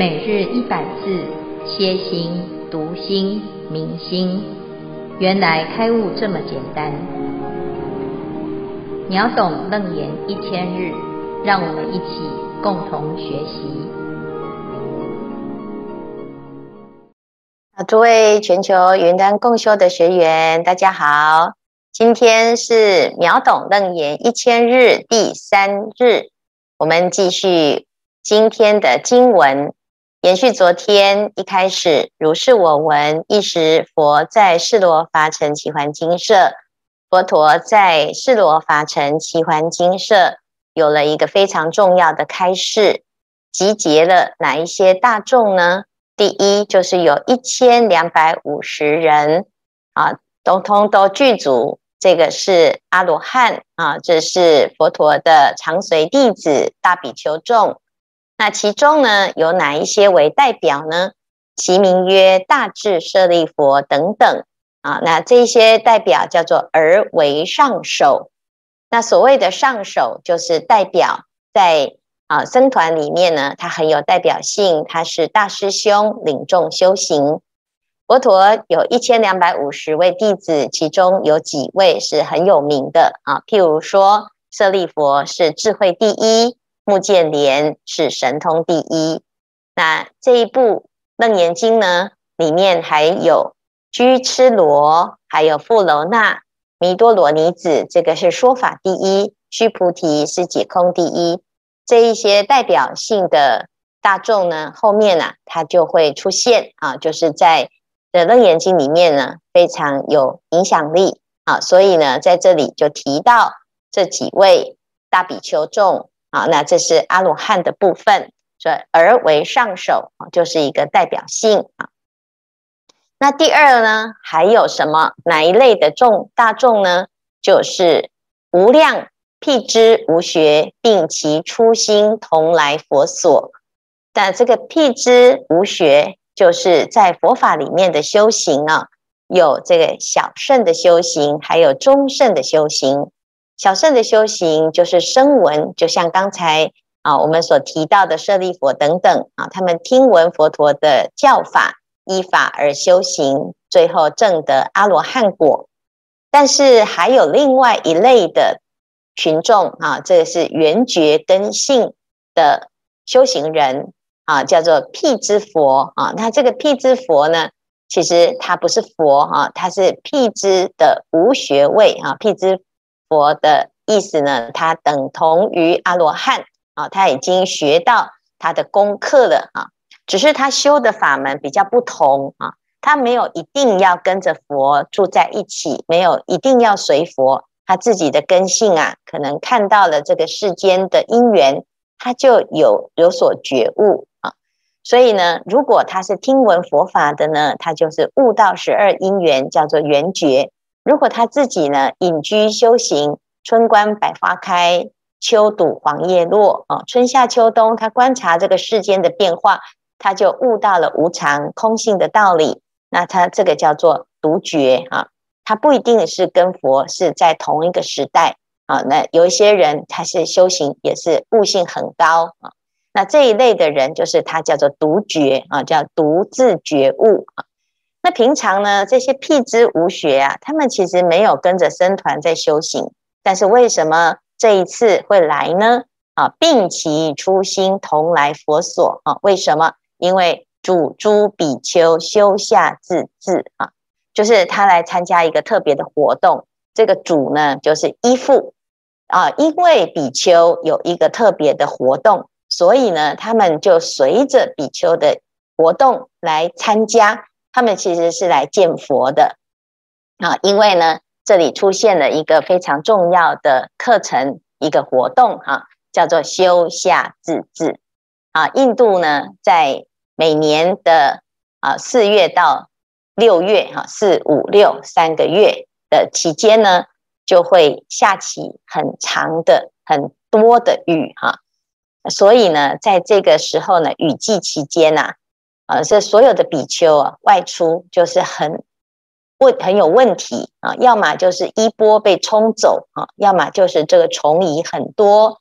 每日一百字，歇心、读心、明心，原来开悟这么简单。秒懂楞严一千日，让我们一起共同学习。啊，诸位全球云端共修的学员，大家好，今天是秒懂楞严一千日第三日，我们继续今天的经文。延续昨天一开始，如是我闻，一时佛在世罗伐城只桓精舍，佛陀在世罗伐城只桓精舍有了一个非常重要的开示，集结了哪一些大众呢？第一就是有一千两百五十人啊，通通都具足，这个是阿罗汉啊，这是佛陀的常随弟子大比丘众。那其中呢，有哪一些为代表呢？其名曰大智舍利佛等等啊。那这些代表叫做而为上首。那所谓的上首，就是代表在啊僧团里面呢，他很有代表性，他是大师兄领众修行。佛陀有一千两百五十位弟子，其中有几位是很有名的啊，譬如说舍利佛是智慧第一。目犍连是神通第一，那这一部《楞严经》呢，里面还有居痴罗，还有富楼那、弥多罗尼子，这个是说法第一；须菩提是解空第一。这一些代表性的大众呢，后面呢、啊，它就会出现啊，就是在《楞严经》里面呢，非常有影响力啊，所以呢，在这里就提到这几位大比丘众。好，那这是阿罗汉的部分，所以而为上首，就是一个代表性啊。那第二呢，还有什么哪一类的众大众呢？就是无量辟支无学，并其初心同来佛所。但这个辟支无学，就是在佛法里面的修行啊，有这个小乘的修行，还有中乘的修行。小圣的修行就是声闻，就像刚才啊我们所提到的舍利弗等等啊，他们听闻佛陀的教法，依法而修行，最后证得阿罗汉果。但是还有另外一类的群众啊，这个是缘觉根性的修行人啊，叫做辟支佛啊。那这个辟支佛呢，其实他不是佛啊，他是辟支的无学位啊，辟支。佛的意思呢，他等同于阿罗汉啊，他已经学到他的功课了啊，只是他修的法门比较不同啊，他没有一定要跟着佛住在一起，没有一定要随佛，他自己的根性啊，可能看到了这个世间的因缘，他就有有所觉悟啊，所以呢，如果他是听闻佛法的呢，他就是悟到十二因缘，叫做缘觉。如果他自己呢，隐居修行，春观百花开，秋睹黄叶落啊，春夏秋冬，他观察这个世间的变化，他就悟到了无常空性的道理。那他这个叫做独觉啊，他不一定是跟佛是在同一个时代啊。那有一些人他是修行也是悟性很高啊，那这一类的人就是他叫做独觉啊，叫独自觉悟啊。那平常呢，这些辟支无学啊，他们其实没有跟着僧团在修行，但是为什么这一次会来呢？啊，并其初心同来佛所啊？为什么？因为主诸比丘修下自恣啊，就是他来参加一个特别的活动。这个主呢，就是依附啊，因为比丘有一个特别的活动，所以呢，他们就随着比丘的活动来参加。他们其实是来见佛的啊，因为呢，这里出现了一个非常重要的课程，一个活动哈，叫做修下自恣啊。印度呢，在每年的啊四月到六月哈，四五六三个月的期间呢，就会下起很长的、很多的雨哈。所以呢，在这个时候呢，雨季期间呐。啊这所有的比丘啊，外出就是很问很有问题啊，要么就是衣钵被冲走啊，要么就是这个虫蚁很多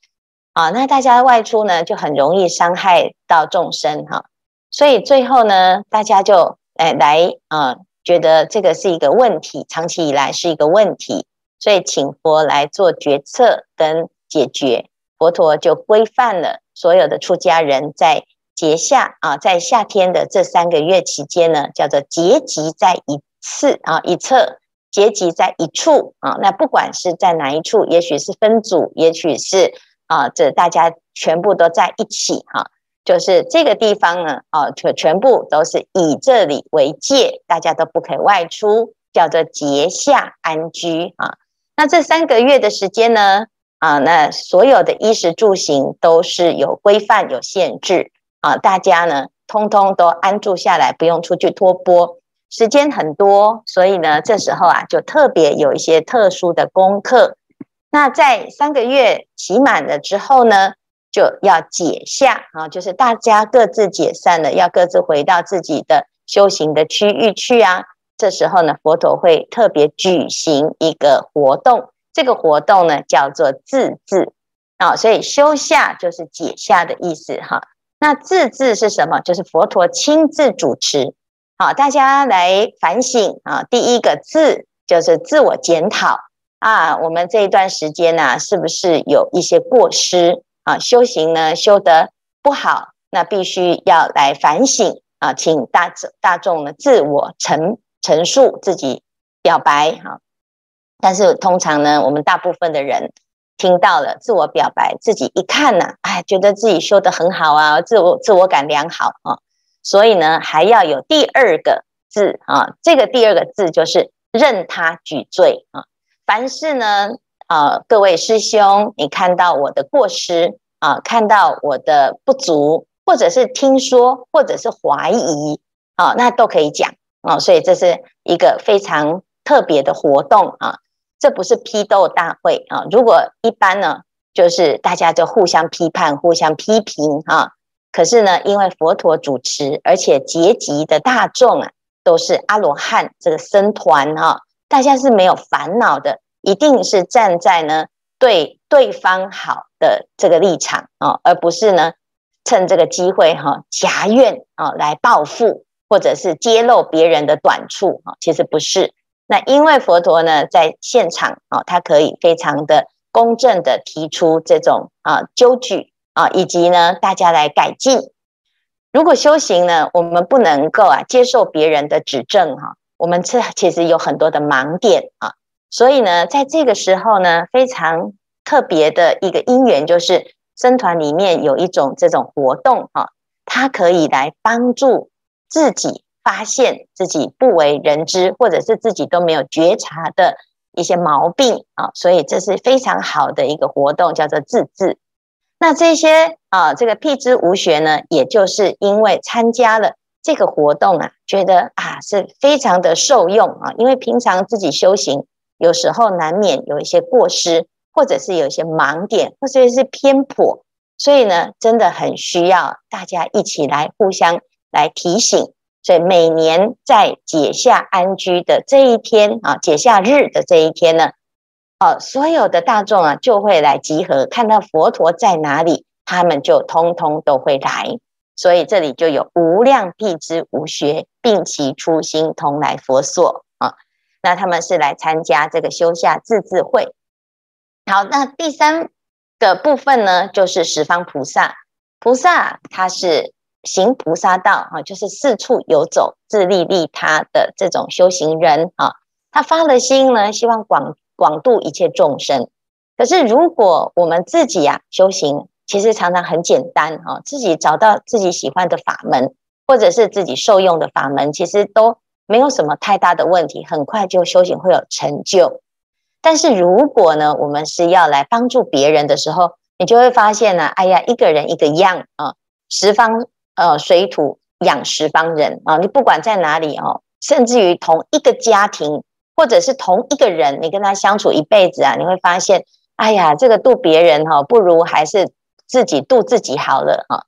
啊，那大家外出呢，就很容易伤害到众生哈。所以最后呢，大家就哎来啊、觉得这个是一个问题，长期以来是一个问题，所以请佛来做决策跟解决。佛陀就规范了所有的出家人在节下啊，在夏天的这三个月期间呢，叫做结集在一次啊一侧，结集在一处啊。那不管是在哪一处，也许是分组，也许是啊，这大家全部都在一起哈、就是这个地方呢，啊，全全部都是以这里为界，大家都不可以外出，叫做节下安居啊。那这三个月的时间呢？啊，那所有的衣食住行都是有规范、有限制啊，大家呢通通都安住下来，不用出去托钵。时间很多，所以呢，这时候啊，就特别有一些特殊的功课。那在三个月期满了之后呢，就要解下啊，就是大家各自解散了，要各自回到自己的修行的区域去啊。这时候呢，佛陀会特别举行一个活动。这个活动呢，叫做自治啊，所以修下就是解下的意思哈。那自治是什么？就是佛陀亲自主持，好，大家来反省啊。第一个自就是自我检讨啊，我们这一段时间呢，是不是有一些过失啊？修行呢修得不好，那必须要来反省啊，请大大众呢自我陈陈述自己表白哈。但是通常呢，我们大部分的人听到了自我表白，自己一看呢，哎，觉得自己修得很好啊，自我自我感良好啊，所以呢，还要有第二个字啊，这个第二个字就是任他举罪啊。凡是呢，啊，各位师兄，你看到我的过失啊，看到我的不足，或者是听说，或者是怀疑啊，那都可以讲啊。所以这是一个非常特别的活动啊。这不是批斗大会啊！如果一般呢，就是大家就互相批判、互相批评啊。可是呢，因为佛陀主持，而且结集的大众啊，都是阿罗汉这个僧团啊，大家是没有烦恼的，一定是站在呢对对方好的这个立场啊，而不是呢趁这个机会哈夹怨啊来报复，或者是揭露别人的短处啊。其实不是。那因为佛陀呢在现场啊，他可以非常的公正的提出这种啊纠举啊，以及呢大家来改进。如果修行呢，我们不能够啊接受别人的指正哈，我们这其实有很多的盲点啊。所以呢，在这个时候呢，非常特别的一个因缘，就是僧团里面有一种这种活动啊，它可以来帮助自己。发现自己不为人知，或者是自己都没有觉察的一些毛病啊，所以这是非常好的一个活动，叫做自治。那这些啊，这个辟之无学呢，也就是因为参加了这个活动啊，觉得啊是非常的受用啊，因为平常自己修行有时候难免有一些过失，或者是有一些盲点，或者是偏颇，所以呢，真的很需要大家一起来互相来提醒。所以每年在解下安居的这一天啊，解下日的这一天呢，哦，所有的大众啊就会来集合，看到佛陀在哪里，他们就通通都会来。所以这里就有无量辟支无学，并其初心同来佛所啊。那他们是来参加这个修下自治会。好，那第三个部分呢，就是十方菩萨。菩萨他是。行菩萨道啊，就是四处游走、自利利他的这种修行人啊。他发了心呢，希望广广度一切众生。可是如果我们自己呀、啊、修行，其实常常很简单啊，自己找到自己喜欢的法门，或者是自己受用的法门，其实都没有什么太大的问题，很快就修行会有成就。但是如果呢，我们是要来帮助别人的时候，你就会发现呢，哎呀，一个人一个样啊，十方。呃，水土养十方人啊，你不管在哪里哦，甚至于同一个家庭，或者是同一个人，你跟他相处一辈子啊，你会发现，哎呀，这个度别人哈，不如还是自己度自己好了哈。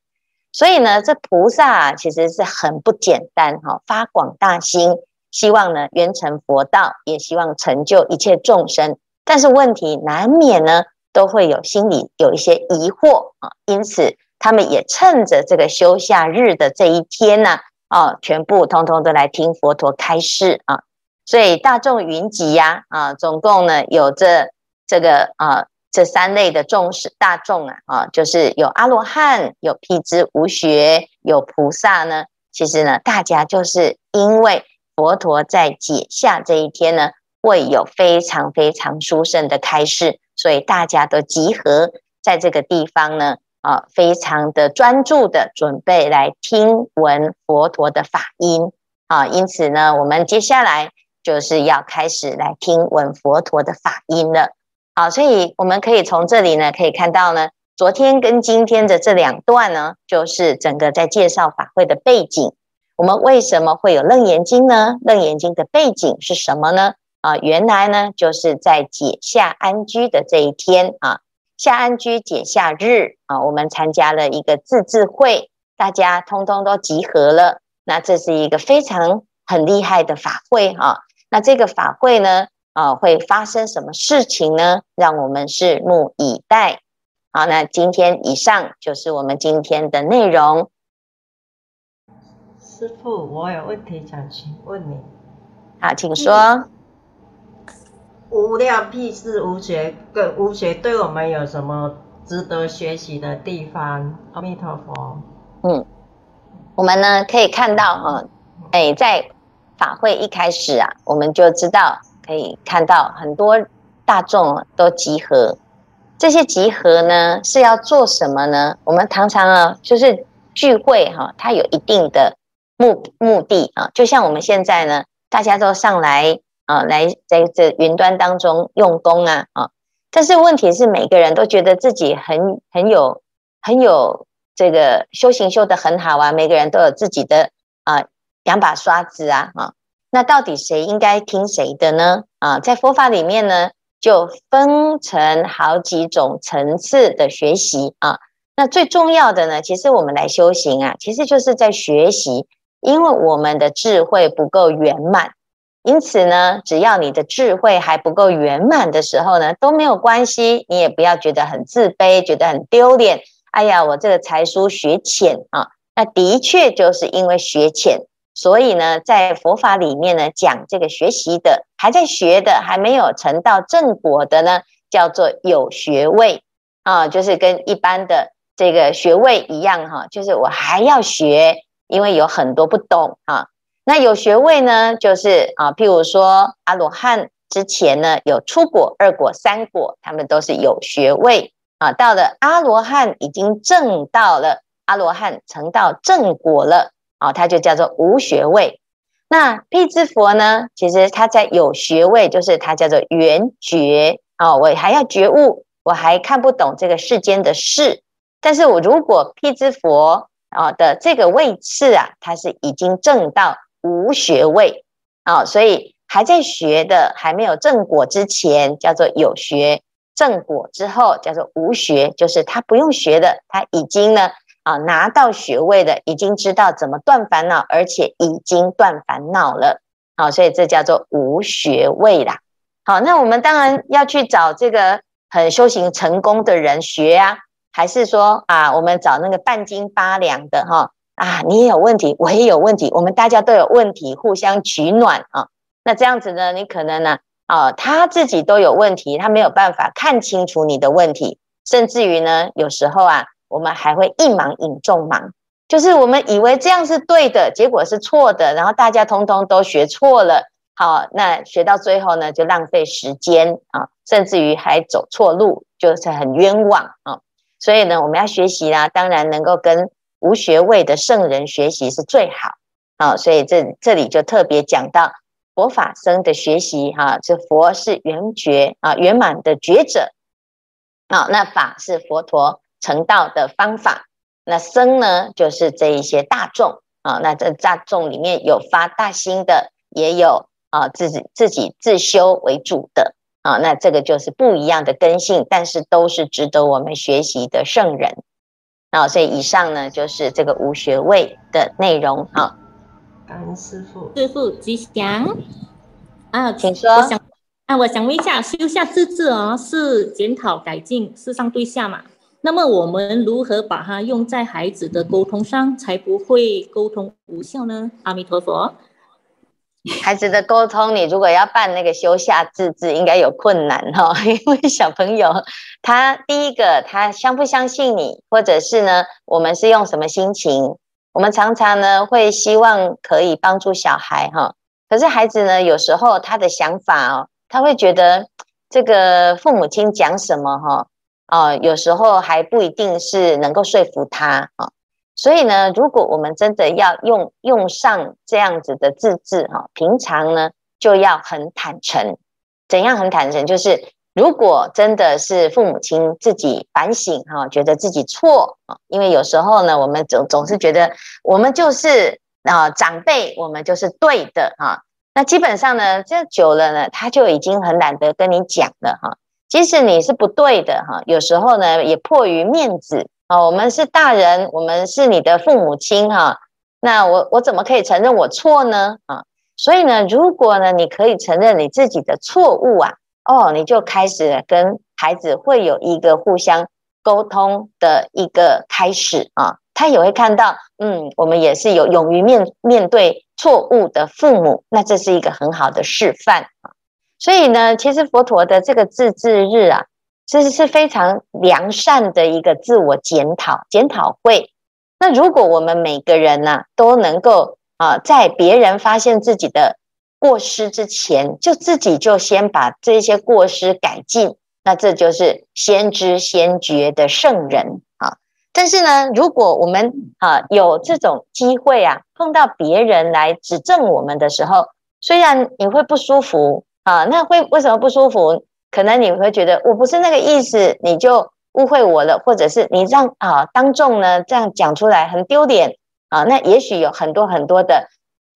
所以呢，这菩萨其实是很不简单哈，发广大心，希望呢圆成佛道，也希望成就一切众生。但是问题难免呢，都会有心里有一些疑惑啊，因此。他们也趁着这个休假日的这一天呢，哦，全部通通都来听佛陀开示啊。所以大众云集呀，啊，总共呢有这这个啊这三类的众士大众啊，啊，就是有阿罗汉，有辟支无学，有菩萨呢。其实呢，大家就是因为佛陀在解夏这一天呢，会有非常非常殊胜的开示，所以大家都集合在这个地方呢，啊，非常的专注的准备来听闻佛陀的法音啊。因此呢，我们接下来就是要开始来听闻佛陀的法音了。好，所以我们可以从这里呢，可以看到呢。昨天跟今天的这两段呢，就是整个在介绍法会的背景。我们为什么会有楞严经呢？楞严经的背景是什么呢？啊，原来呢，就是在解夏安居的这一天啊，夏安居解夏日啊，我们参加了一个自治会，大家通通都集合了。那这是一个非常很厉害的法会啊。那这个法会呢，啊，会发生什么事情呢？让我们拭目以待。好，那今天以上就是我们今天的内容。师傅，我有问题想请问你。好，请说。无量屁事无学跟无学对我们有什么值得学习的地方？阿弥陀佛。嗯，我们呢可以看到哈，哎，在法会一开始啊，我们就知道可以看到很多大众都集合。这些集合呢是要做什么呢？我们常常啊，就是聚会哈，它有一定的目目的啊。就像我们现在呢，大家都上来啊，来在这云端当中用功啊啊。但是问题是，每个人都觉得自己很很有很有这个修行修得很好啊，每个人都有自己的啊两把刷子啊啊。那到底谁应该听谁的呢？啊，在佛法里面呢？就分成好几种层次的学习啊，那最重要的呢，其实我们来修行啊，其实就是在学习，因为我们的智慧不够圆满，因此呢，只要你的智慧还不够圆满的时候呢，都没有关系，你也不要觉得很自卑，觉得很丢脸。哎呀，我这个才疏学浅啊，那的确就是因为学浅。所以呢，在佛法里面呢，讲这个学习的，还在学的，还没有成到正果的呢，叫做有学位啊，就是跟一般的这个学位一样哈，就是我还要学，因为有很多不懂啊。那有学位呢，就是啊，譬如说阿罗汉之前呢，有初果、二果、三果，他们都是有学位啊。到了阿罗汉已经证到了，阿罗汉成到正果了。哦，它就叫做无学位。那辟支佛呢？其实他在有学位，就是他叫做圆觉。啊，我还要觉悟，我还看不懂这个世间的事。但是我如果辟支佛啊的这个位次啊，他是已经证到无学位。啊，所以还在学的，还没有正果之前，叫做有学；正果之后，叫做无学，就是他不用学的，他已经呢。啊，拿到学位的已经知道怎么断烦恼，而且已经断烦恼了。好，所以这叫做无学位啦。好，那我们当然要去找这个很修行成功的人学啊，还是说啊，我们找那个半斤八两的哈啊，你也有问题，我也有问题，我们大家都有问题，互相取暖啊。那这样子呢，你可能呢啊，他自己都有问题，他没有办法看清楚你的问题，甚至于呢，有时候啊。我们还会一盲引众盲，就是我们以为这样是对的，结果是错的，然后大家通通都学错了。好，那学到最后呢，就浪费时间啊，甚至于还走错路，就是很冤枉啊。所以呢，我们要学习啦，当然能够跟无学位的圣人学习是最好啊。所以这这里就特别讲到佛法僧的学习哈，这佛是圆觉啊，圆满的觉者啊，那法是佛陀。成道的方法，那僧呢，就是这一些大众啊。那这大众里面有发大心的，也有啊自己自己自修为主的啊。那这个就是不一样的根性，但是都是值得我们学习的圣人啊。所以以上呢，就是这个无学位的内容啊。感恩师傅，师傅吉祥啊，请说。我想啊，我想问一下，修下自治哦，是检讨改进，是上对下嘛？那么我们如何把它用在孩子的沟通上，才不会沟通无效呢？阿弥陀佛。孩子的沟通，你如果要办那个修下自治，应该有困难 哈，因为小朋友他第一个他相不相信你，或者是呢，我们是用什么心情？我们常常呢会希望可以帮助小孩哈，可是孩子呢有时候他的想法哦，他会觉得这个父母亲讲什么哈，哦，有时候还不一定是能够说服他啊。所以呢，如果我们真的要用用上这样子的自制哈，平常呢就要很坦诚。怎样很坦诚？就是如果真的是父母亲自己反省哈，觉得自己错啊，因为有时候呢，我们总总是觉得我们就是啊长辈，我们就是对的哈。那基本上呢，这久了呢，他就已经很懒得跟你讲了哈。即使你是不对的哈，有时候呢，也迫于面子。哦，我们是大人，我们是你的父母亲哈。那我我怎么可以承认我错呢？啊，所以呢，如果呢，你可以承认你自己的错误啊，哦，你就开始跟孩子会有一个互相沟通的一个开始啊。他也会看到，嗯，我们也是有勇于面面对错误的父母，那这是一个很好的示范啊。所以呢，其实佛陀的这个自治日啊。这是是非常良善的一个自我检讨检讨会。那如果我们每个人呢、都能够啊，在别人发现自己的过失之前，就自己就先把这些过失改进，那这就是先知先觉的圣人啊。但是呢，如果我们啊有这种机会啊，碰到别人来指正我们的时候，虽然你会不舒服啊，那会为什么不舒服？可能你会觉得我不是那个意思，你就误会我了，或者是你让啊当众呢这样讲出来很丢脸啊，那也许有很多很多的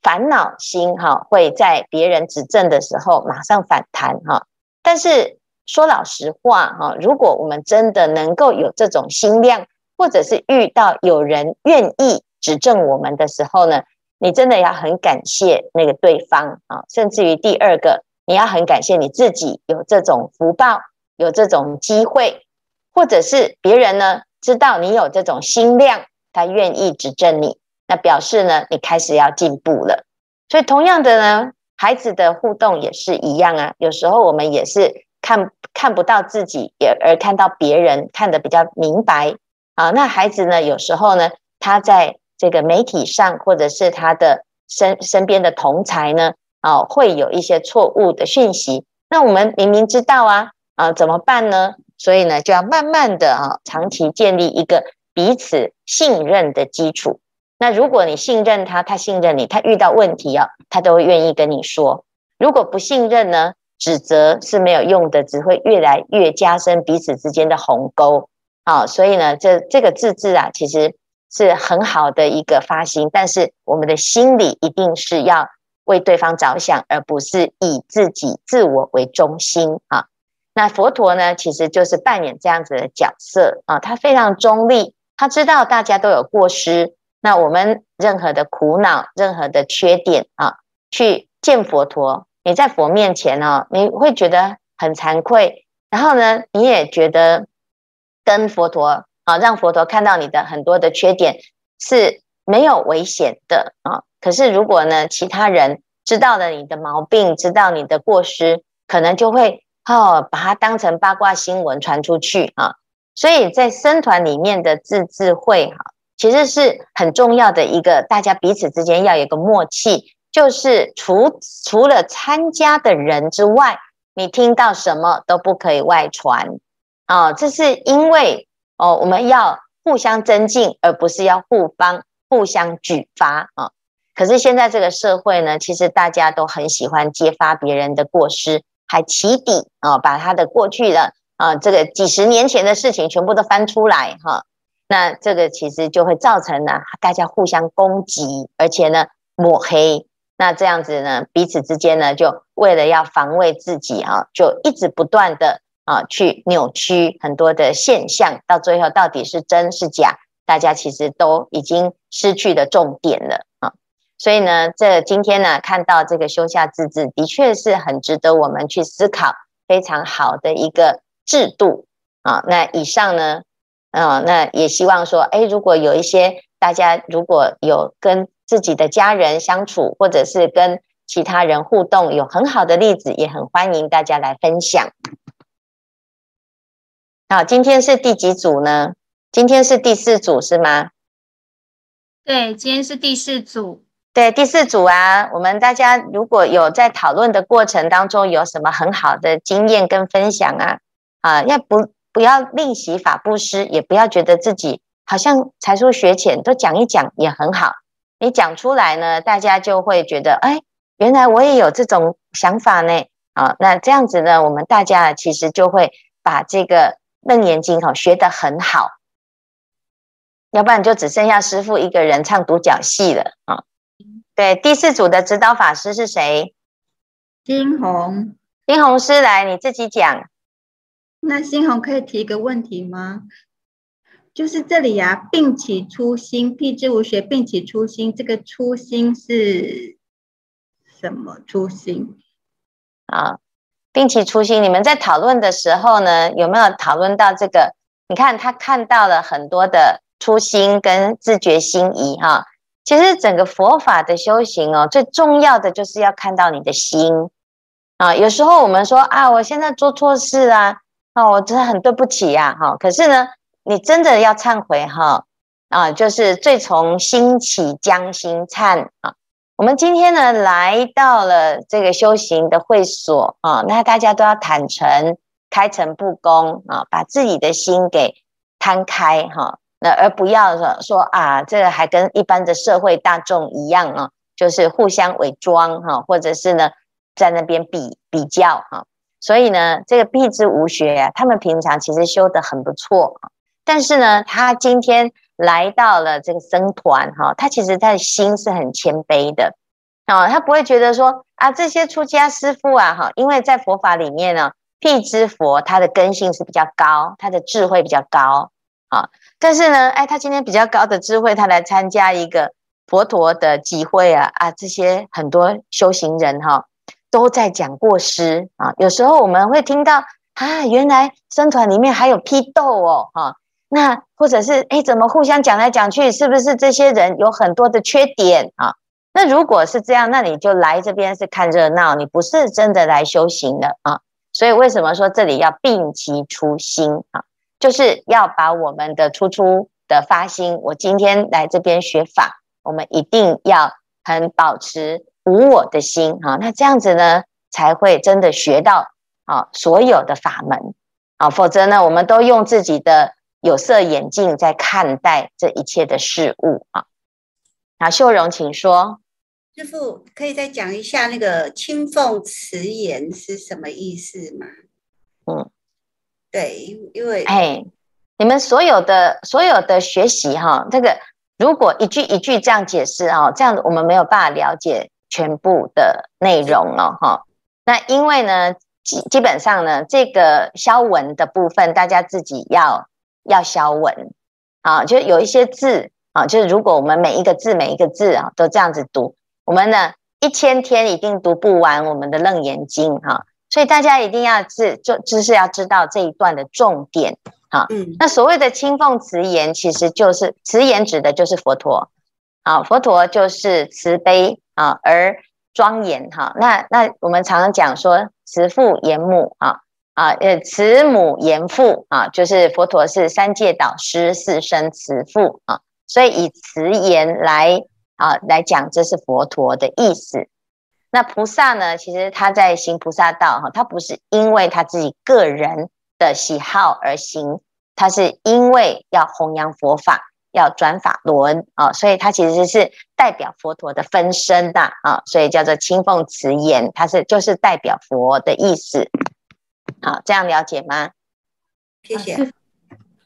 烦恼心哈、会在别人指正的时候马上反弹哈、但是说老实话哈、如果我们真的能够有这种心量，或者是遇到有人愿意指正我们的时候呢，你真的要很感谢那个对方啊，甚至于第二个。你要很感谢你自己有这种福报，有这种机会，或者是别人呢知道你有这种心量，他愿意指正你，那表示呢你开始要进步了。所以同样的呢，孩子的互动也是一样啊。有时候我们也是看看不到自己，也而看到别人看得比较明白啊。那孩子呢，有时候呢，他在这个媒体上，或者是他的身身边的同才呢。啊，会有一些错误的讯息，那我们明明知道啊，啊，怎么办呢？所以呢，就要慢慢的啊，长期建立一个彼此信任的基础。那如果你信任他，他信任你，他遇到问题啊，他都会愿意跟你说。如果不信任呢，指责是没有用的，只会越来越加深彼此之间的鸿沟。啊，所以呢，这这个自治啊，其实是很好的一个发心，但是我们的心里一定是要。为对方着想，而不是以自己自我为中心啊。那佛陀呢，其实就是扮演这样子的角色啊。他非常中立，他知道大家都有过失。那我们任何的苦恼、任何的缺点啊，去见佛陀，你在佛面前啊，你会觉得很惭愧。然后呢，你也觉得跟佛陀啊，让佛陀看到你的很多的缺点是没有危险的啊。可是，如果呢，其他人知道了你的毛病，知道你的过失，可能就会哦，把它当成八卦新闻传出去啊。所以在僧团里面的自治会哈，其实是很重要的一个，大家彼此之间要有一个默契，就是除除了参加的人之外，你听到什么都不可以外传啊。这是因为哦，我们要互相增进，而不是要互帮互相举发啊。可是现在这个社会呢，其实大家都很喜欢揭发别人的过失，还起底啊，把他的过去的啊这个几十年前的事情全部都翻出来哈。那这个其实就会造成呢，大家互相攻击，而且呢抹黑。那这样子呢，彼此之间呢，就为了要防卫自己啊，就一直不断的啊去扭曲很多的现象，到最后到底是真是假，大家其实都已经失去了重点了。所以呢，这今天呢，看到这个修下自治，的确是很值得我们去思考，非常好的一个制度啊。那以上呢，嗯，那也希望说，哎，如果有一些大家如果有跟自己的家人相处，或者是跟其他人互动，有很好的例子，也很欢迎大家来分享。好，今天是第几组呢？今天是第四组是吗？对，今天是第四组。对，第四组啊，我们大家如果有在讨论的过程当中有什么很好的经验跟分享啊，啊，要不不要吝惜法布施，也不要觉得自己好像才疏学浅，都讲一讲也很好。你讲出来呢，大家就会觉得，哎，原来我也有这种想法呢。啊，那这样子呢，我们大家其实就会把这个。楞严经哈学得很好，要不然就只剩下师父一个人唱独角戏了啊！对，第四组的指导法师是谁？新红，新红师来，你自己讲。那新红可以提一个问题吗？就是这里呀、啊，并起初心，辟之无学，并起初心，这个初心是什么初心啊？并起初心，你们在讨论的时候呢，有没有讨论到这个？你看他看到了很多的初心跟自觉心仪哈。其实整个佛法的修行哦，最重要的就是要看到你的心啊。有时候我们说啊，我现在做错事啊，啊，我真的很对不起呀，哈。可是呢，你真的要忏悔哈啊，就是罪从心起，将心忏啊。我们今天呢，来到了这个修行的会所啊，那大家都要坦诚、开诚布公啊，把自己的心给摊开哈，那而不要说说啊，这个还跟一般的社会大众一样啊，就是互相伪装哈，或者是呢，在那边比比较哈。所以呢，这个辟之无学啊，他们平常其实修得很不错，但是呢，他今天。来到了这个僧团哈，他其实他的心是很谦卑的啊，他不会觉得说啊，这些出家师父啊哈，因为在佛法里面呢，辟支佛他的根性是比较高，他的智慧比较高啊，但是呢，哎，他今天比较高的智慧，他来参加一个佛陀的集会啊啊，这些很多修行人哈都在讲过失啊，有时候我们会听到啊，原来僧团里面还有批斗哦哈。那或者是哎，怎么互相讲来讲去？是不是这些人有很多的缺点啊？那如果是这样，那你就来这边是看热闹，你不是真的来修行的啊。所以为什么说这里要摒其初心啊？就是要把我们的初初的发心，我今天来这边学法，我们一定要很保持无我的心啊。那这样子呢，才会真的学到啊所有的法门啊。否则呢，我们都用自己的。有色眼镜在看待这一切的事物啊！好，秀荣，请说。师傅可以再讲一下那个清奉辞言是什么意思吗？嗯，对，因为哎，你们所有的所有的学习哈，这个如果一句一句这样解释啊，这样我们没有办法了解全部的内容了哈。那因为呢，基基本上呢，这个消文的部分，大家自己要。要消文啊，就有一些字啊，就是如果我们每一个字每一个字啊都这样子读，我们呢一千天一定读不完我们的楞严经哈，所以大家一定要知就就是要知道这一段的重点啊。嗯，那所谓的清奉慈言，其实就是慈言指的就是佛陀啊，佛陀就是慈悲啊而庄严哈。那那我们常常讲说慈父严母啊。啊，呃，慈母严父啊，就是佛陀是三界导师，四生慈父啊，所以以慈言来啊来讲，这是佛陀的意思。那菩萨呢，其实他在行菩萨道哈，他不是因为他自己个人的喜好而行，他是因为要弘扬佛法，要转法轮啊，所以他其实是代表佛陀的分身的啊，所以叫做清奉慈言，他是就是代表佛的意思。好，这样了解吗？谢谢。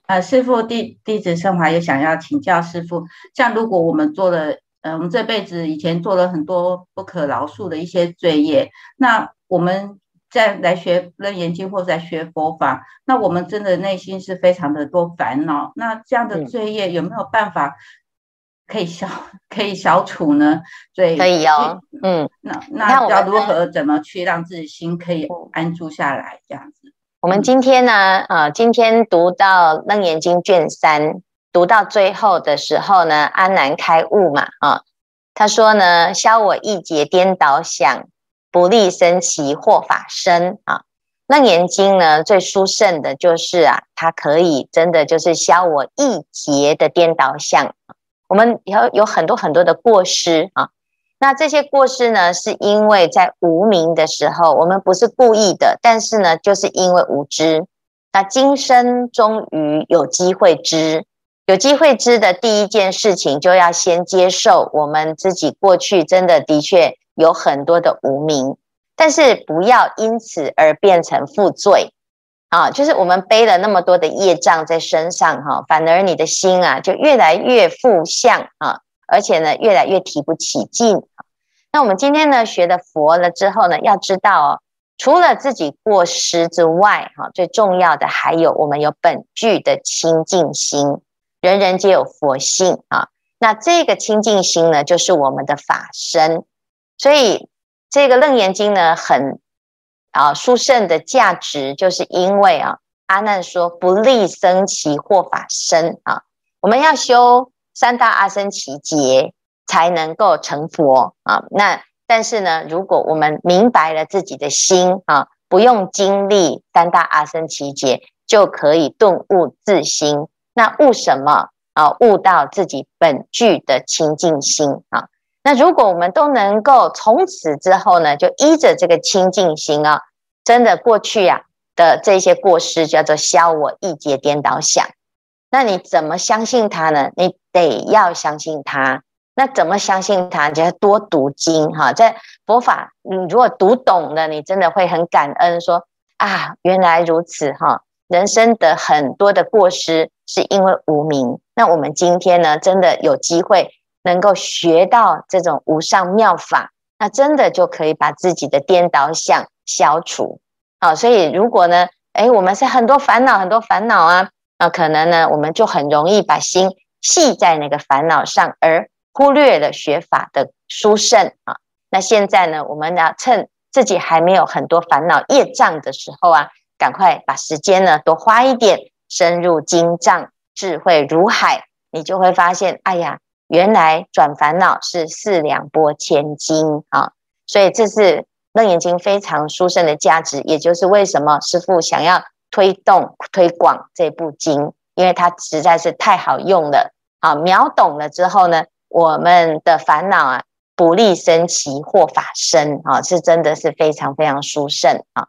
呃，师父弟弟子圣华也想要请教师父，像如果我们做了，呃，我们这辈子以前做了很多不可饶恕的一些罪业，那我们再来学楞严经或者在学佛法，那我们真的内心是非常的多烦恼，那这样的罪业有没有办法？可以消可以消除呢？对，可以哦。嗯，那那要如何怎么去让自己心可以安住下来？这样子。我们今天呢，呃，今天读到《楞严经》卷三，读到最后的时候呢，阿难开悟嘛，啊，他说呢，消我一劫颠倒想，不立僧只惑法身啊。《楞严经》呢，最殊胜的就是啊，它可以真的就是消我一劫的颠倒相。我们有有很多很多的过失啊，那这些过失呢，是因为在无明的时候，我们不是故意的，但是呢，就是因为无知。那今生终于有机会知，有机会知的第一件事情，就要先接受我们自己过去真的的确有很多的无明。但是不要因此而变成负罪啊！就是我们背了那么多的业障在身上哈，反而你的心啊就越来越负向啊，而且呢越来越提不起劲。那我们今天呢学的佛了之后呢，要知道哦，除了自己过失之外哈，最重要的还有我们有本具的清净心，人人皆有佛性啊。那这个清净心呢，就是我们的法身，所以。这个楞严经呢，很啊殊胜的价值，就是因为啊，阿难说不立僧只惑法身啊，我们要修三大阿僧只劫才能够成佛啊。那但是呢，如果我们明白了自己的心啊，不用经历三大阿僧只劫，就可以顿悟自心。那悟什么啊？悟到自己本具的清净心啊。那如果我们都能够从此之后呢，就依着这个清净心啊，真的过去啊的这些过失叫做消我一劫颠倒想，那你怎么相信他呢？你得要相信他。那怎么相信他？就要多读经哈，在佛法，你如果读懂了，你真的会很感恩，说啊，原来如此哈，人生的很多的过失是因为无明。那我们今天呢，真的有机会。能够学到这种无上妙法，那真的就可以把自己的颠倒相消除。好，所以如果呢，诶，我们是很多烦恼，很多烦恼啊，那可能呢，我们就很容易把心系在那个烦恼上，而忽略了学法的殊胜啊。那现在呢，我们要趁自己还没有很多烦恼业障的时候啊，赶快把时间呢多花一点，深入经藏，智慧如海，你就会发现，哎呀。原来转烦恼是四两拨千斤啊，所以这是楞严经非常殊胜的价值，也就是为什么师父想要推动推广这部经，因为它实在是太好用了。好，秒懂了之后呢，我们的烦恼啊，不立僧只惑法生啊，是真的是非常非常殊胜啊。